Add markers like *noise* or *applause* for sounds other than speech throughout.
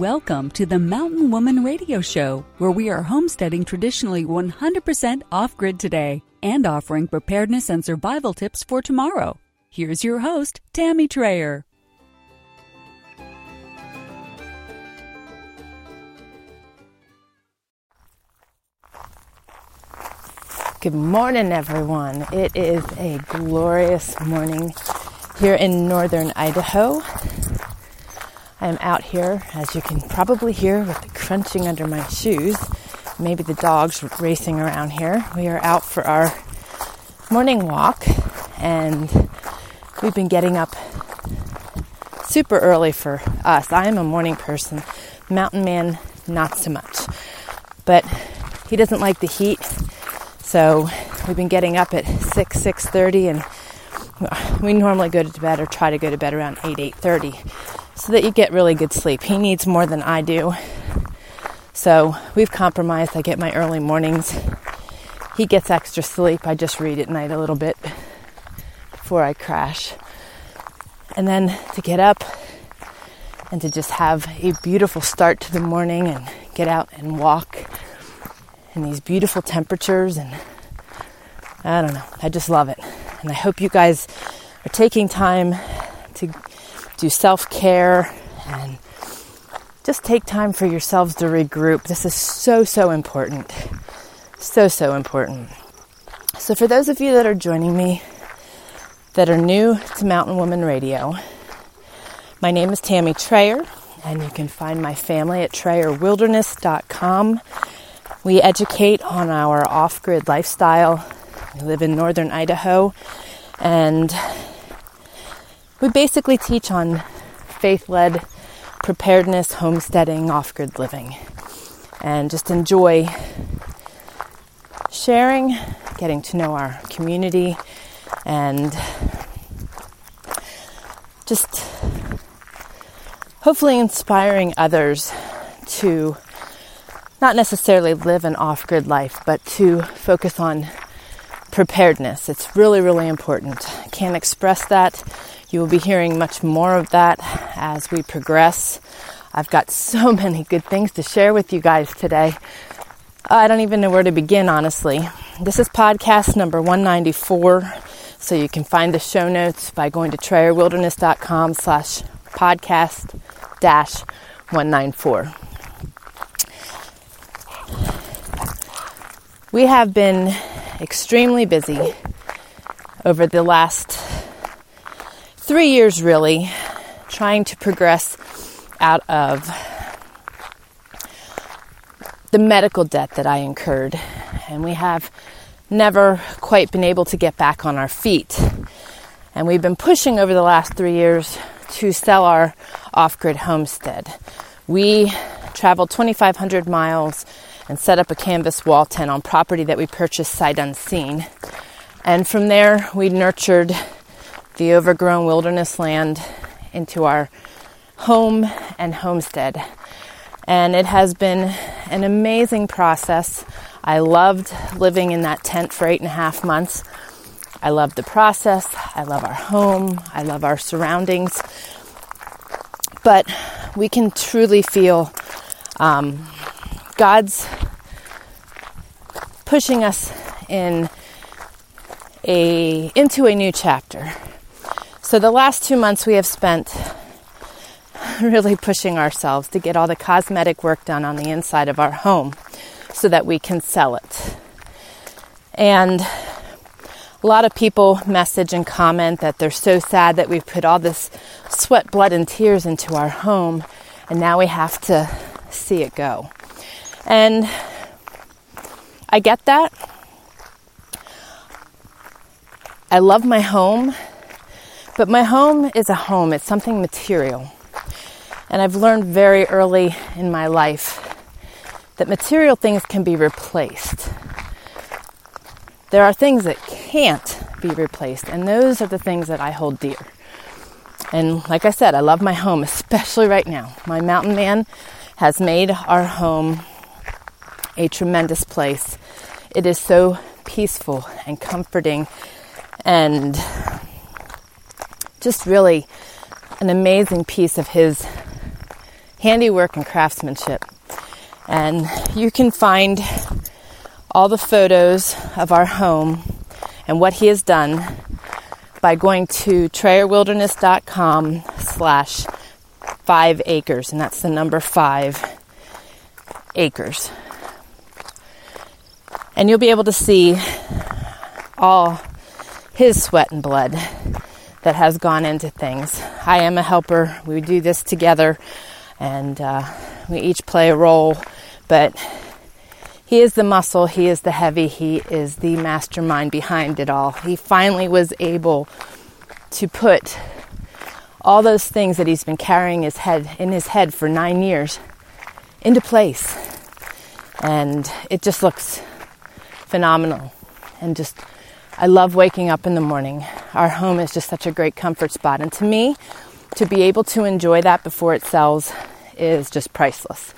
Welcome to the Mountain Woman Radio Show, where we are homesteading traditionally 100% off grid today and offering preparedness and survival tips for tomorrow. Here's your host, Tammy Trayer. Good morning, everyone. It is a glorious morning here in northern Idaho. I am out here, as you can probably hear, with the crunching under my shoes. Maybe the dogs racing around here. We are out for our morning walk, and we've been getting up super early for us. I am a morning person. Mountain man, not so much. But he doesn't like the heat, so we've been getting up at 6, 6.30, and we normally go to bed or try to go to bed around 8, 8.30 so that you get really good sleep. He needs more than I do. So we've compromised. I get my early mornings. He gets extra sleep. I just read at night a little bit before I crash. And then to get up and to just have a beautiful start to the morning and get out and walk in these beautiful temperatures and I don't know. I just love it. And I hope you guys are taking time to do self care and just take time for yourselves to regroup. This is so, so important. So, so important. So, for those of you that are joining me that are new to Mountain Woman Radio, my name is Tammy Trayer, and you can find my family at trayerwilderness.com. We educate on our off grid lifestyle. We live in northern Idaho, and we basically teach on faith led preparedness, homesteading, off grid living, and just enjoy sharing, getting to know our community, and just hopefully inspiring others to not necessarily live an off grid life, but to focus on preparedness. It's really, really important. Can't express that you will be hearing much more of that as we progress. I've got *laughs* so many good things to share with you guys today. I don't even know where to begin, honestly. This is podcast number 194, so you can find the show notes by going to trayerwilderness.com slash podcast dash 194. We have been extremely busy over the last three years really trying to progress out of the medical debt that I incurred. And we have never quite been able to get back on our feet. And we've been pushing over the last three years to sell our off grid homestead. We traveled 2,500 miles and set up a canvas wall tent on property that we purchased sight unseen. And from there, we nurtured the overgrown wilderness land into our home and homestead. And it has been an amazing process. I loved living in that tent for eight and a half months. I love the process. I love our home. I love our surroundings. But we can truly feel um, God's pushing us in a into a new chapter. So the last two months we have spent *laughs* really pushing ourselves to get all the cosmetic work done on the inside of our home so that we can sell it. And a lot of people message and comment that they're so sad that we've put all this sweat, blood, and tears into our home, and now we have to see it go. And I get that. I love my home, but my home is a home, it's something material. And I've learned very early in my life that material things can be replaced. There are things that can't be replaced, and those are the things that I hold dear. And like I said, I love my home, especially right now. My mountain man has made our home a tremendous place. It is so peaceful and comforting and just really an amazing piece of his handiwork and craftsmanship. And you can find all the photos of our home and what he has done by going to trayerwilderness.com slash five acres and that's the number five acres and you'll be able to see all his sweat and blood that has gone into things i am a helper we do this together and uh, we each play a role but he is the muscle, he is the heavy, he is the mastermind behind it all. He finally was able to put all those things that he's been carrying his head in his head for 9 years into place. And it just looks phenomenal. And just I love waking up in the morning. Our home is just such a great comfort spot and to me to be able to enjoy that before it sells is just priceless.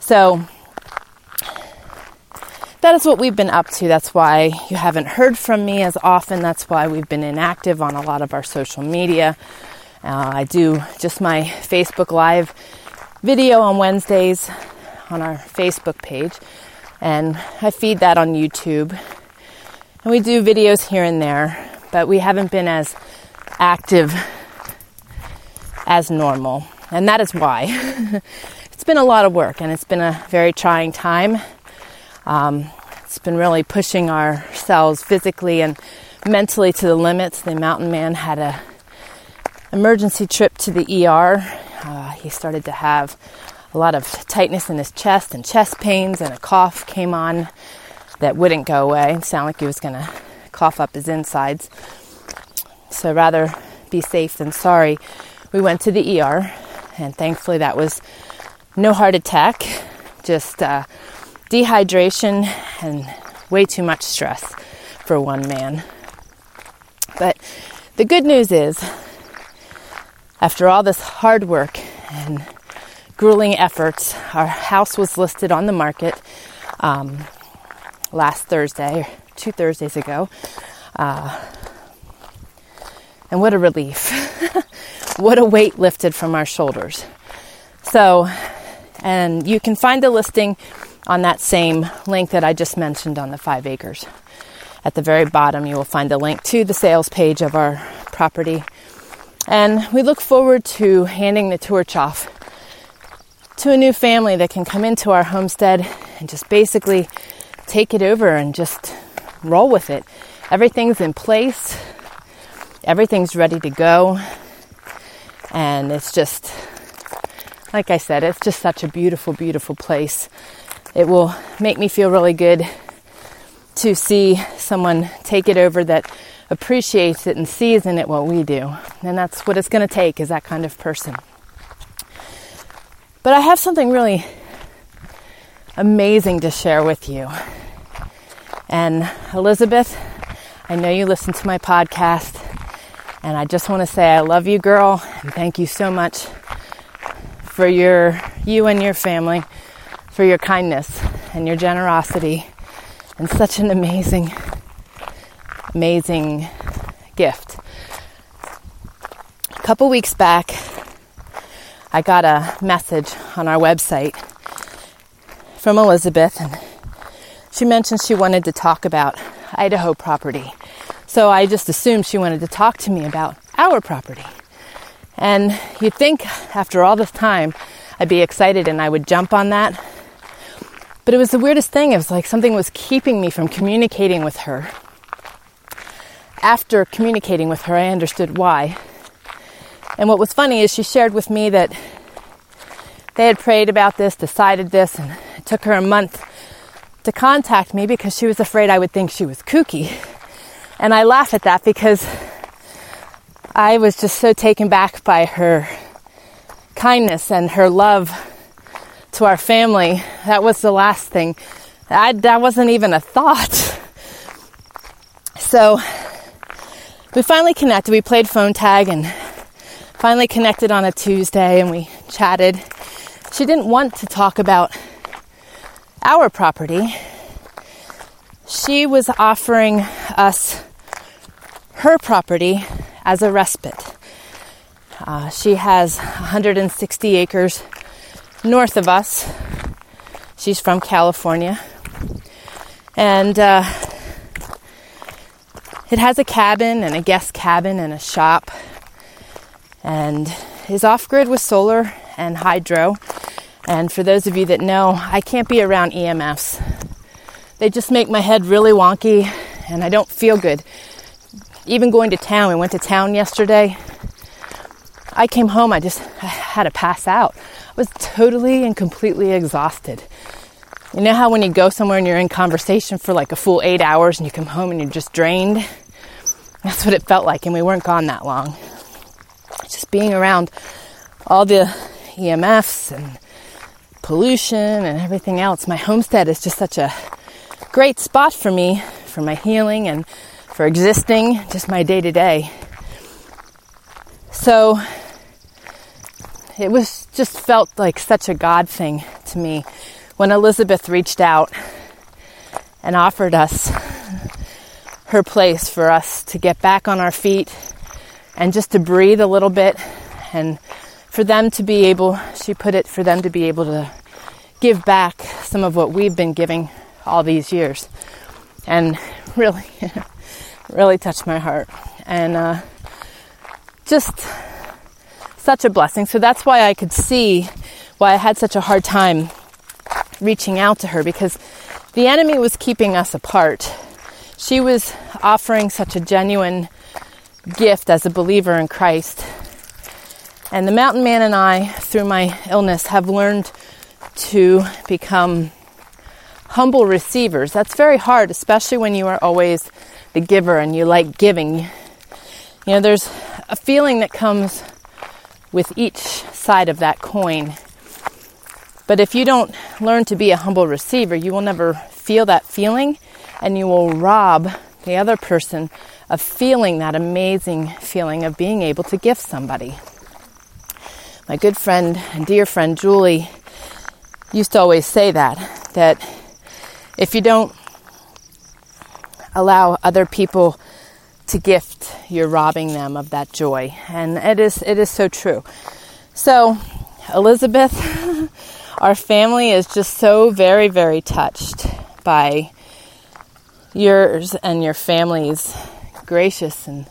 So that is what we've been up to. That's why you haven't heard from me as often. That's why we've been inactive on a lot of our social media. Uh, I do just my Facebook Live video on Wednesdays on our Facebook page, and I feed that on YouTube. And we do videos here and there, but we haven't been as active as normal. And that is why. *laughs* it's been a lot of work and it's been a very trying time. Um, it's been really pushing ourselves physically and mentally to the limits. The mountain man had a emergency trip to the ER. Uh, he started to have a lot of tightness in his chest and chest pains, and a cough came on that wouldn't go away. It sounded like he was going to cough up his insides. So rather be safe than sorry, we went to the ER, and thankfully that was no heart attack, just uh, dehydration and way too much stress for one man. But the good news is, after all this hard work and grueling efforts, our house was listed on the market um, last Thursday, two Thursdays ago. Uh, and what a relief. *laughs* what a weight lifted from our shoulders. So, and you can find the listing on that same link that I just mentioned on the five acres. At the very bottom, you will find the link to the sales page of our property. And we look forward to handing the torch off to a new family that can come into our homestead and just basically take it over and just roll with it. Everything's in place, everything's ready to go, and it's just, like I said, it's just such a beautiful, beautiful place it will make me feel really good to see someone take it over that appreciates it and sees in it what we do. And that's what it's going to take is that kind of person. But I have something really amazing to share with you. And Elizabeth, I know you listen to my podcast, and I just want to say I love you, girl, and thank you so much for your you and your family for your kindness and your generosity and such an amazing, amazing gift. A couple weeks back, I got a message on our website from Elizabeth, and she mentioned she wanted to talk about Idaho property. So I just assumed she wanted to talk to me about our property. And you'd think after all this time, I'd be excited and I would jump on that but it was the weirdest thing. It was like something was keeping me from communicating with her. after communicating with her, I understood why. And what was funny is she shared with me that they had prayed about this, decided this, and it took her a month to contact me because she was afraid I would think she was kooky. And I laugh at that because I was just so taken back by her kindness and her love to our family. That was the last thing. I, that wasn't even a thought. So we finally connected. We played phone tag and finally connected on a Tuesday and we chatted. She didn't want to talk about our property. She was offering us her property as a respite. Uh, she has 160 acres north of us. She's from California. And uh, it has a cabin and a guest cabin and a shop and is off grid with solar and hydro. And for those of you that know, I can't be around EMFs. They just make my head really wonky and I don't feel good even going to town, we went to town yesterday. I came home, I just I had to pass out. I was totally and completely exhausted. You know how when you go somewhere and you're in conversation for like a full eight hours and you come home and you're just drained? That's what it felt like, and we weren't gone that long. Just being around all the EMFs and pollution and everything else. My homestead is just such a great spot for me for my healing and for existing, just my day to day. So it was just felt like such a God thing to me when Elizabeth reached out and offered us her place for us to get back on our feet and just to breathe a little bit and for them to be able, she put it, for them to be able to give back some of what we've been giving all these years. And *laughs* really, *laughs* really touched my heart. And uh, just such a blessing. So that's why I could see why I had such a hard time reaching out to her because the enemy was keeping us apart. She was offering such a genuine gift as a believer in Christ. And the mountain man and I, through my illness, have learned to become humble receivers. That's very hard, especially when you are always the giver and you like giving, you know, there's a feeling that comes with each side of that coin. But if you don't learn to be a humble receiver, you will never feel that feeling and you will rob the other person of feeling that amazing feeling of being able to gift somebody. My good friend and dear friend Julie used to always say that, that if you don't allow other people to gift, you're robbing them of that joy. And it is, it is so true. So, Elizabeth, *laughs* our family is just so very, very touched by yours and your family's gracious and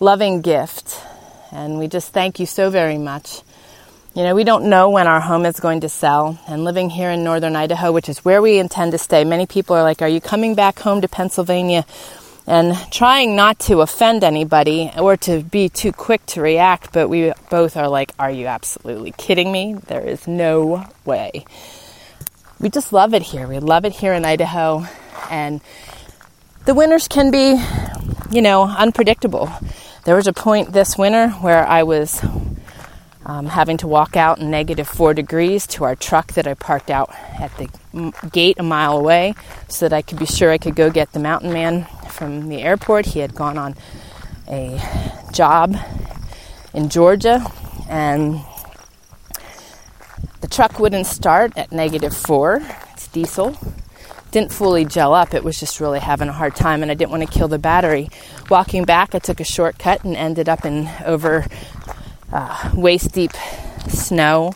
loving gift. And we just thank you so very much. You know, we don't know when our home is going to sell. And living here in northern Idaho, which is where we intend to stay, many people are like, Are you coming back home to Pennsylvania? And trying not to offend anybody or to be too quick to react, but we both are like, Are you absolutely kidding me? There is no way. We just love it here. We love it here in Idaho. And the winters can be, you know, unpredictable. There was a point this winter where I was um, having to walk out in negative four degrees to our truck that I parked out at the gate a mile away so that I could be sure I could go get the mountain man from the airport. He had gone on a job in Georgia and the truck wouldn't start at negative four. It's diesel. Didn't fully gel up. It was just really having a hard time, and I didn't want to kill the battery. Walking back, I took a shortcut and ended up in over uh, waist deep snow.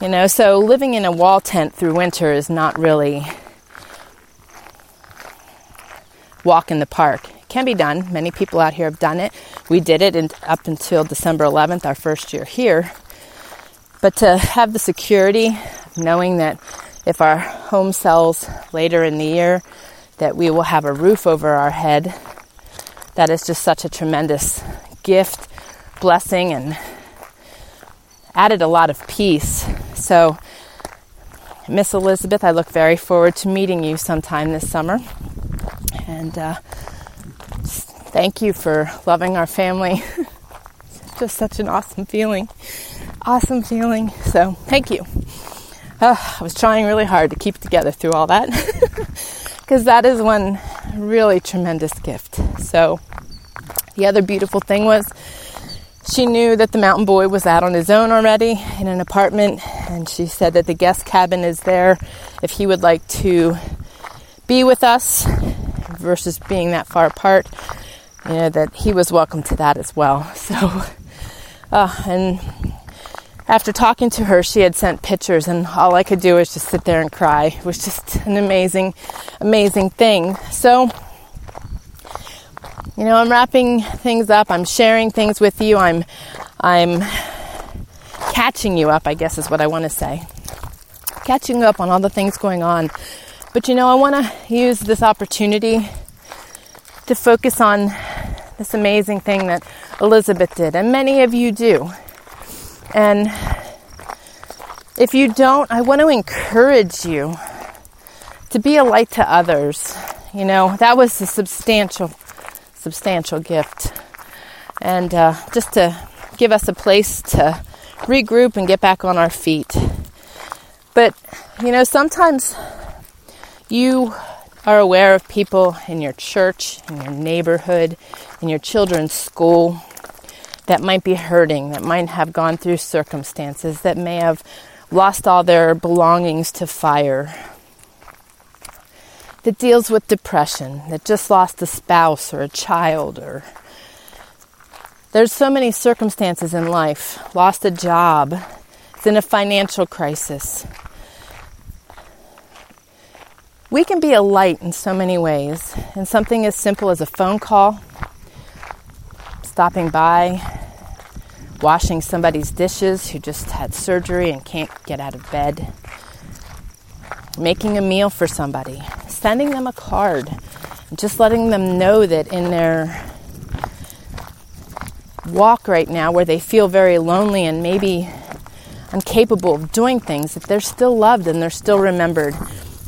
You know, so living in a wall tent through winter is not really walk in the park. It can be done. Many people out here have done it. We did it in, up until December 11th, our first year here. But to have the security, knowing that if our home sells later in the year, that we will have a roof over our head that is just such a tremendous gift, blessing, and added a lot of peace. So, Miss Elizabeth, I look very forward to meeting you sometime this summer. And uh, thank you for loving our family. *laughs* Just such an awesome feeling. Awesome feeling. So, thank you. Uh, I was trying really hard to keep together through all that *laughs* because that is one really tremendous gift. So, the other beautiful thing was she knew that the mountain boy was out on his own already in an apartment, and she said that the guest cabin is there if he would like to be with us versus being that far apart. You know, that he was welcome to that as well. *laughs* So, uh, and after talking to her, she had sent pictures, and all I could do was just sit there and cry. It was just an amazing, amazing thing. So, you know, I'm wrapping things up. I'm sharing things with you. I'm, I'm catching you up. I guess is what I want to say. Catching up on all the things going on. But you know, I want to use this opportunity to focus on this amazing thing that Elizabeth did, and many of you do. And if you don't, I want to encourage you to be a light to others. You know, that was a substantial substantial gift. And uh, just to give us a place to regroup and get back on our feet. But, you know, sometimes you are aware of people in your church, in your neighborhood, in your children's school that might be hurting, that might have gone through circumstances, that may have lost all their belongings to fire, that deals with depression, that just lost a spouse or a child or there's so many circumstances in life, lost a job, is in a financial crisis. We can be a light in so many ways, and something as simple as a phone call, stopping by, washing somebody's dishes who just had surgery and can't get out of bed, making a meal for somebody, sending them a card, just letting them know that in their walk right now where they feel very lonely and maybe incapable of doing things, that they're still loved and they're still remembered.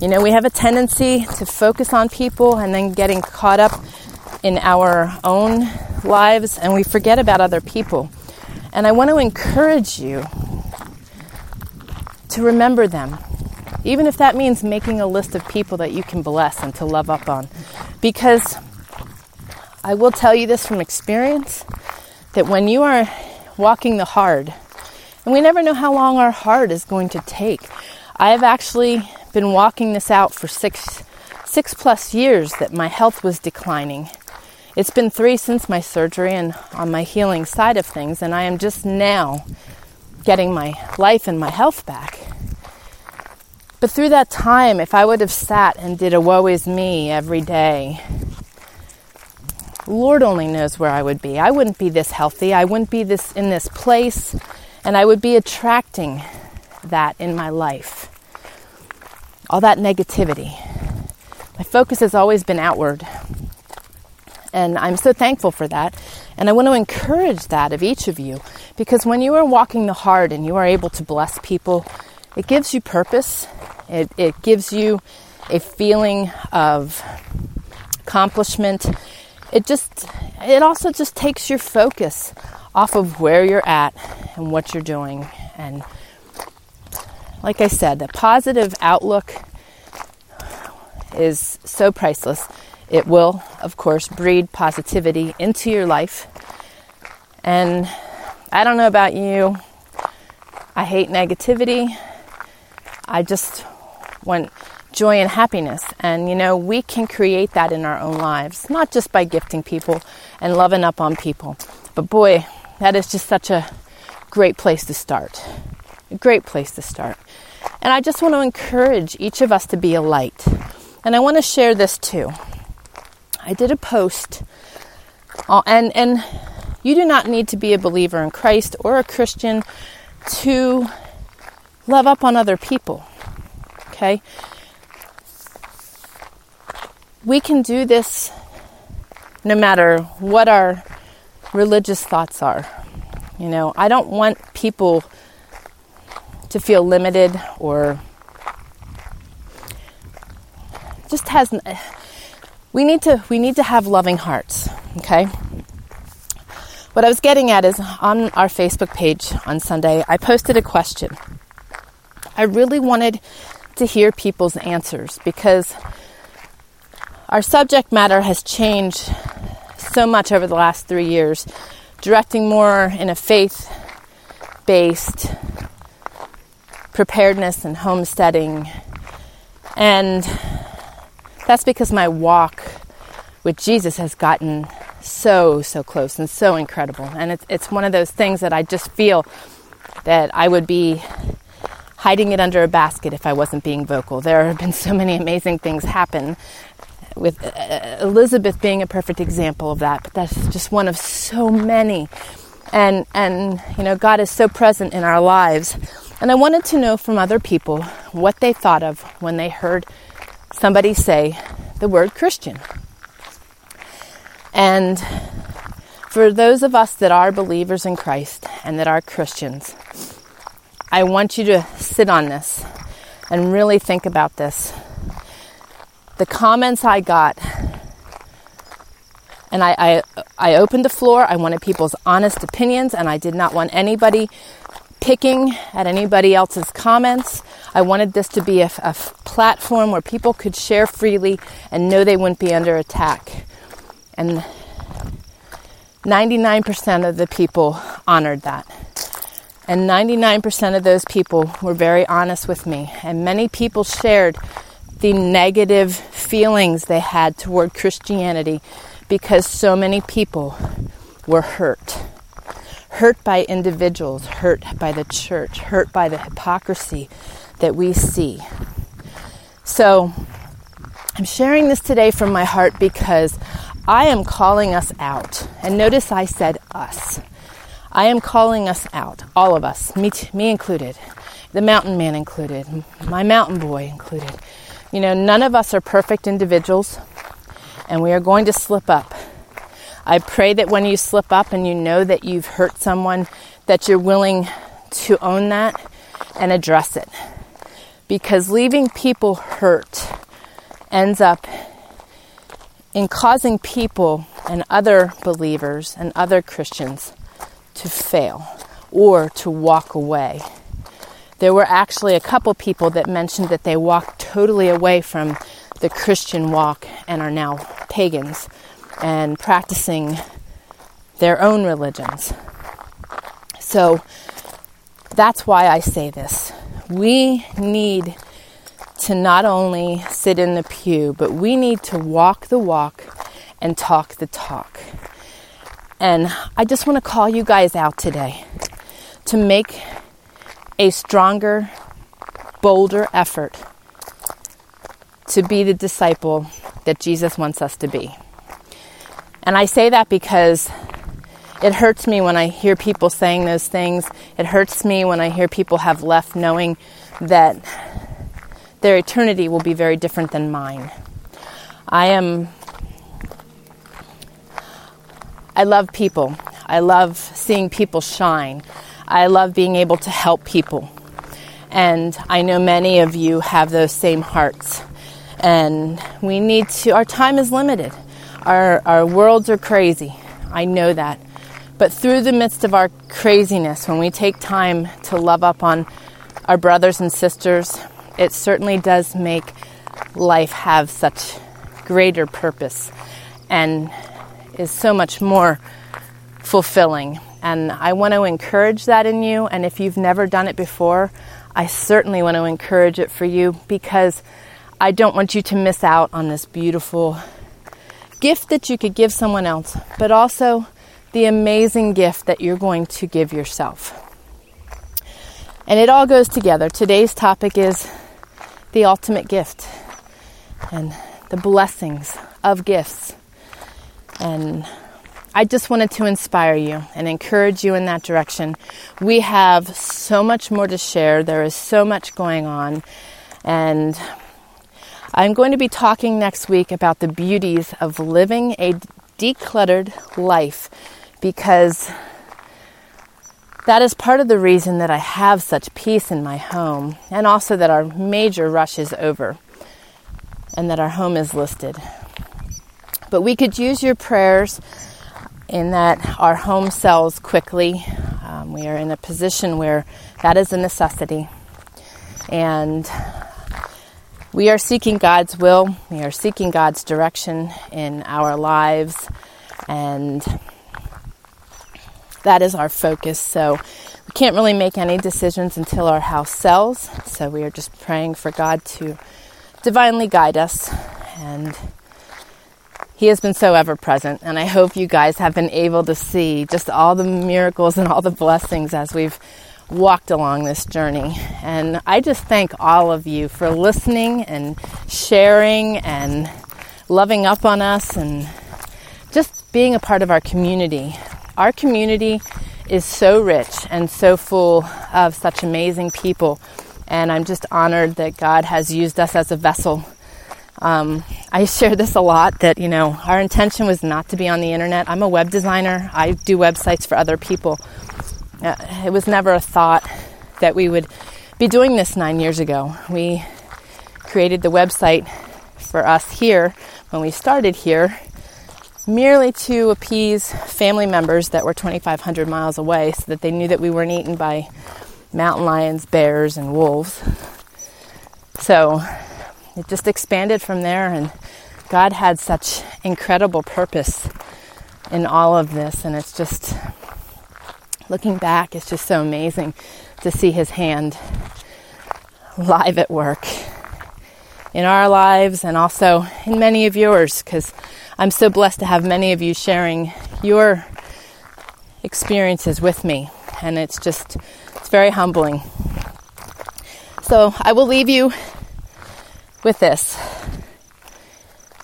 You know, we have a tendency to focus on people and then getting caught up in our own lives and we forget about other people. And I want to encourage you to remember them, even if that means making a list of people that you can bless and to love up on. Because I will tell you this from experience that when you are walking the hard, and we never know how long our hard is going to take. I have actually been walking this out for six six plus years that my health was declining. It's been three since my surgery and on my healing side of things, and I am just now getting my life and my health back. But through that time, if I would have sat and did a woe is me every day, Lord only knows where I would be. I wouldn't be this healthy. I wouldn't be this in this place, and I would be attracting that in my life. All that negativity. My focus has always been outward. And I'm so thankful for that. And I want to encourage that of each of you because when you are walking the hard and you are able to bless people, it gives you purpose it, it gives you a feeling of accomplishment. It just, it also just takes your focus off of where you're at and what you're doing. And like I said, a positive outlook is so priceless. It will, of course, breed positivity into your life. And I don't know about you, I hate negativity. I just want joy and happiness. And you know, we can create that in our own lives, not just by gifting people and loving up on people. But boy, that is just such a great place to start. A great place to start. And I just want to encourage each of us to be a light. And I want to share this too. I did a post, uh, and and you do not need to be a believer in Christ or a Christian to love up on other people okay? We can do this no matter what our religious thoughts are. You know, I don't want people to feel limited or just has we need to we need to have loving hearts, okay? What I was getting at is on our Facebook page on Sunday, I posted a question. I really wanted to hear people's answers because our subject matter has changed so much over the last three years, directing more in a faith based preparedness and homesteading. And that's because my walk with Jesus has gotten so, so close and so incredible. And it's, it's one of those things that I just feel that I would be hiding it under a basket if I wasn't being vocal. There have been so many amazing things happen with uh, Elizabeth being a perfect example of that, but that's just one of so many. And and you know, God is so present in our lives. And I wanted to know from other people what they thought of when they heard somebody say the word Christian. And for those of us that are believers in Christ and that are Christians, I want you to sit on this and really think about this the comments I got, and I, I, I opened the floor. I wanted people's honest opinions, and I did not want anybody picking at anybody else's comments. I wanted this to be a, a platform where people could share freely and know they wouldn't be under attack. And 99% of the people honored that. And 99% of those people were very honest with me. And many people shared the negative feelings they had toward Christianity because so many people were hurt. Hurt by individuals, hurt by the church, hurt by the hypocrisy that we see. So, I'm sharing this today from my heart because I am calling us out. And notice I said us. I am calling us out, all of us, me, me included, the mountain man included, my mountain boy included. You know, none of us are perfect individuals, and we are going to slip up. I pray that when you slip up and you know that you've hurt someone, that you're willing to own that and address it. Because leaving people hurt ends up in causing people and other believers and other Christians to fail or to walk away there were actually a couple people that mentioned that they walked totally away from the Christian walk and are now pagans and practicing their own religions. So that's why I say this. We need to not only sit in the pew, but we need to walk the walk and talk the talk. And I just want to call you guys out today to make a stronger, bolder effort to be the disciple that Jesus wants us to be. And I say that because it hurts me when I hear people saying those things. It hurts me when I hear people have left knowing that their eternity will be very different than mine. I am. I love people. I love seeing people shine. I love being able to help people. And I know many of you have those same hearts. And we need to, our time is limited. Our, our worlds are crazy. I know that. But through the midst of our craziness, when we take time to love up on our brothers and sisters, it certainly does make life have such greater purpose and is so much more fulfilling and I want to encourage that in you. And if you've never done it before, I certainly want to encourage it for you because I don't want you to miss out on this beautiful gift that you could give someone else, but also the amazing gift that you're going to give yourself. And it all goes together. Today's topic is the ultimate gift and the blessings of gifts. And I just wanted to inspire you and encourage you in that direction. We have so much more to share. There is so much going on. And I'm going to be talking next week about the beauties of living a decluttered life because that is part of the reason that I have such peace in my home, and also that our major rush is over and that our home is listed. But we could use your prayers in that our home sells quickly. Um, we are in a position where that is a necessity. And we are seeking God's will, we are seeking God's direction in our lives, and that is our focus. So we can't really make any decisions until our house sells. So we are just praying for God to divinely guide us and he has been so ever present, and I hope you guys have been able to see just all the miracles and all the blessings as we've walked along this journey. And I just thank all of you for listening and sharing and loving up on us and just being a part of our community. Our community is so rich and so full of such amazing people, and I'm just honored that God has used us as a vessel um, I share this a lot that, you know, our intention was not to be on the internet. I'm a web designer, I do websites for other people. Uh, it was never a thought that we would be doing this nine years ago. We created the website for us here when we started here merely to appease family members that were 2,500 miles away so that they knew that we weren't eaten by mountain lions, bears, and wolves. So it just expanded from there, and God had such incredible purpose in all of this, and it's just looking back, it's just so amazing to see His hand live at work in our lives and also in many of yours because I'm so blessed to have many of you sharing your experiences with me and it's just it's very humbling. So I will leave you with this.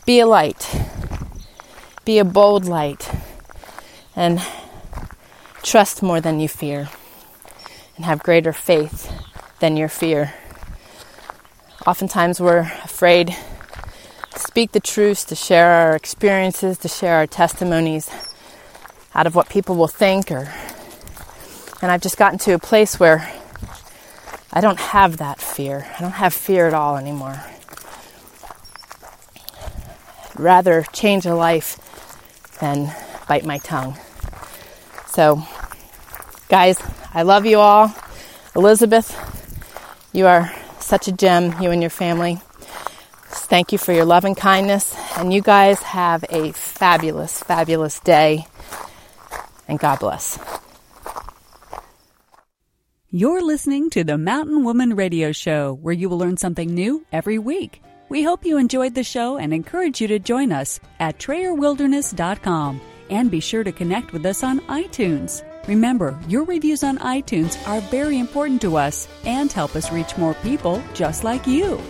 Be a light, be a bold light, and trust more than you fear, and have greater faith than your fear. Oftentimes, we're afraid to speak the truth, to share our experiences, to share our testimonies out of what people will think or and I've just gotten to a place where I don't have that fear. I don't have fear at all anymore rather change a life than bite my tongue. So, guys, I love you all. Elizabeth, you are such a gem, you and your family. Thank you for your love and kindness. And you guys have a fabulous, fabulous day. And God bless. You're listening to the Mountain Woman Radio Show, where you will learn something new every week. We hope you enjoyed the show and encourage you to join us at TrayerWilderness.com and be sure to connect with us on iTunes. Remember, your reviews on iTunes are very important to us and help us reach more people just like you.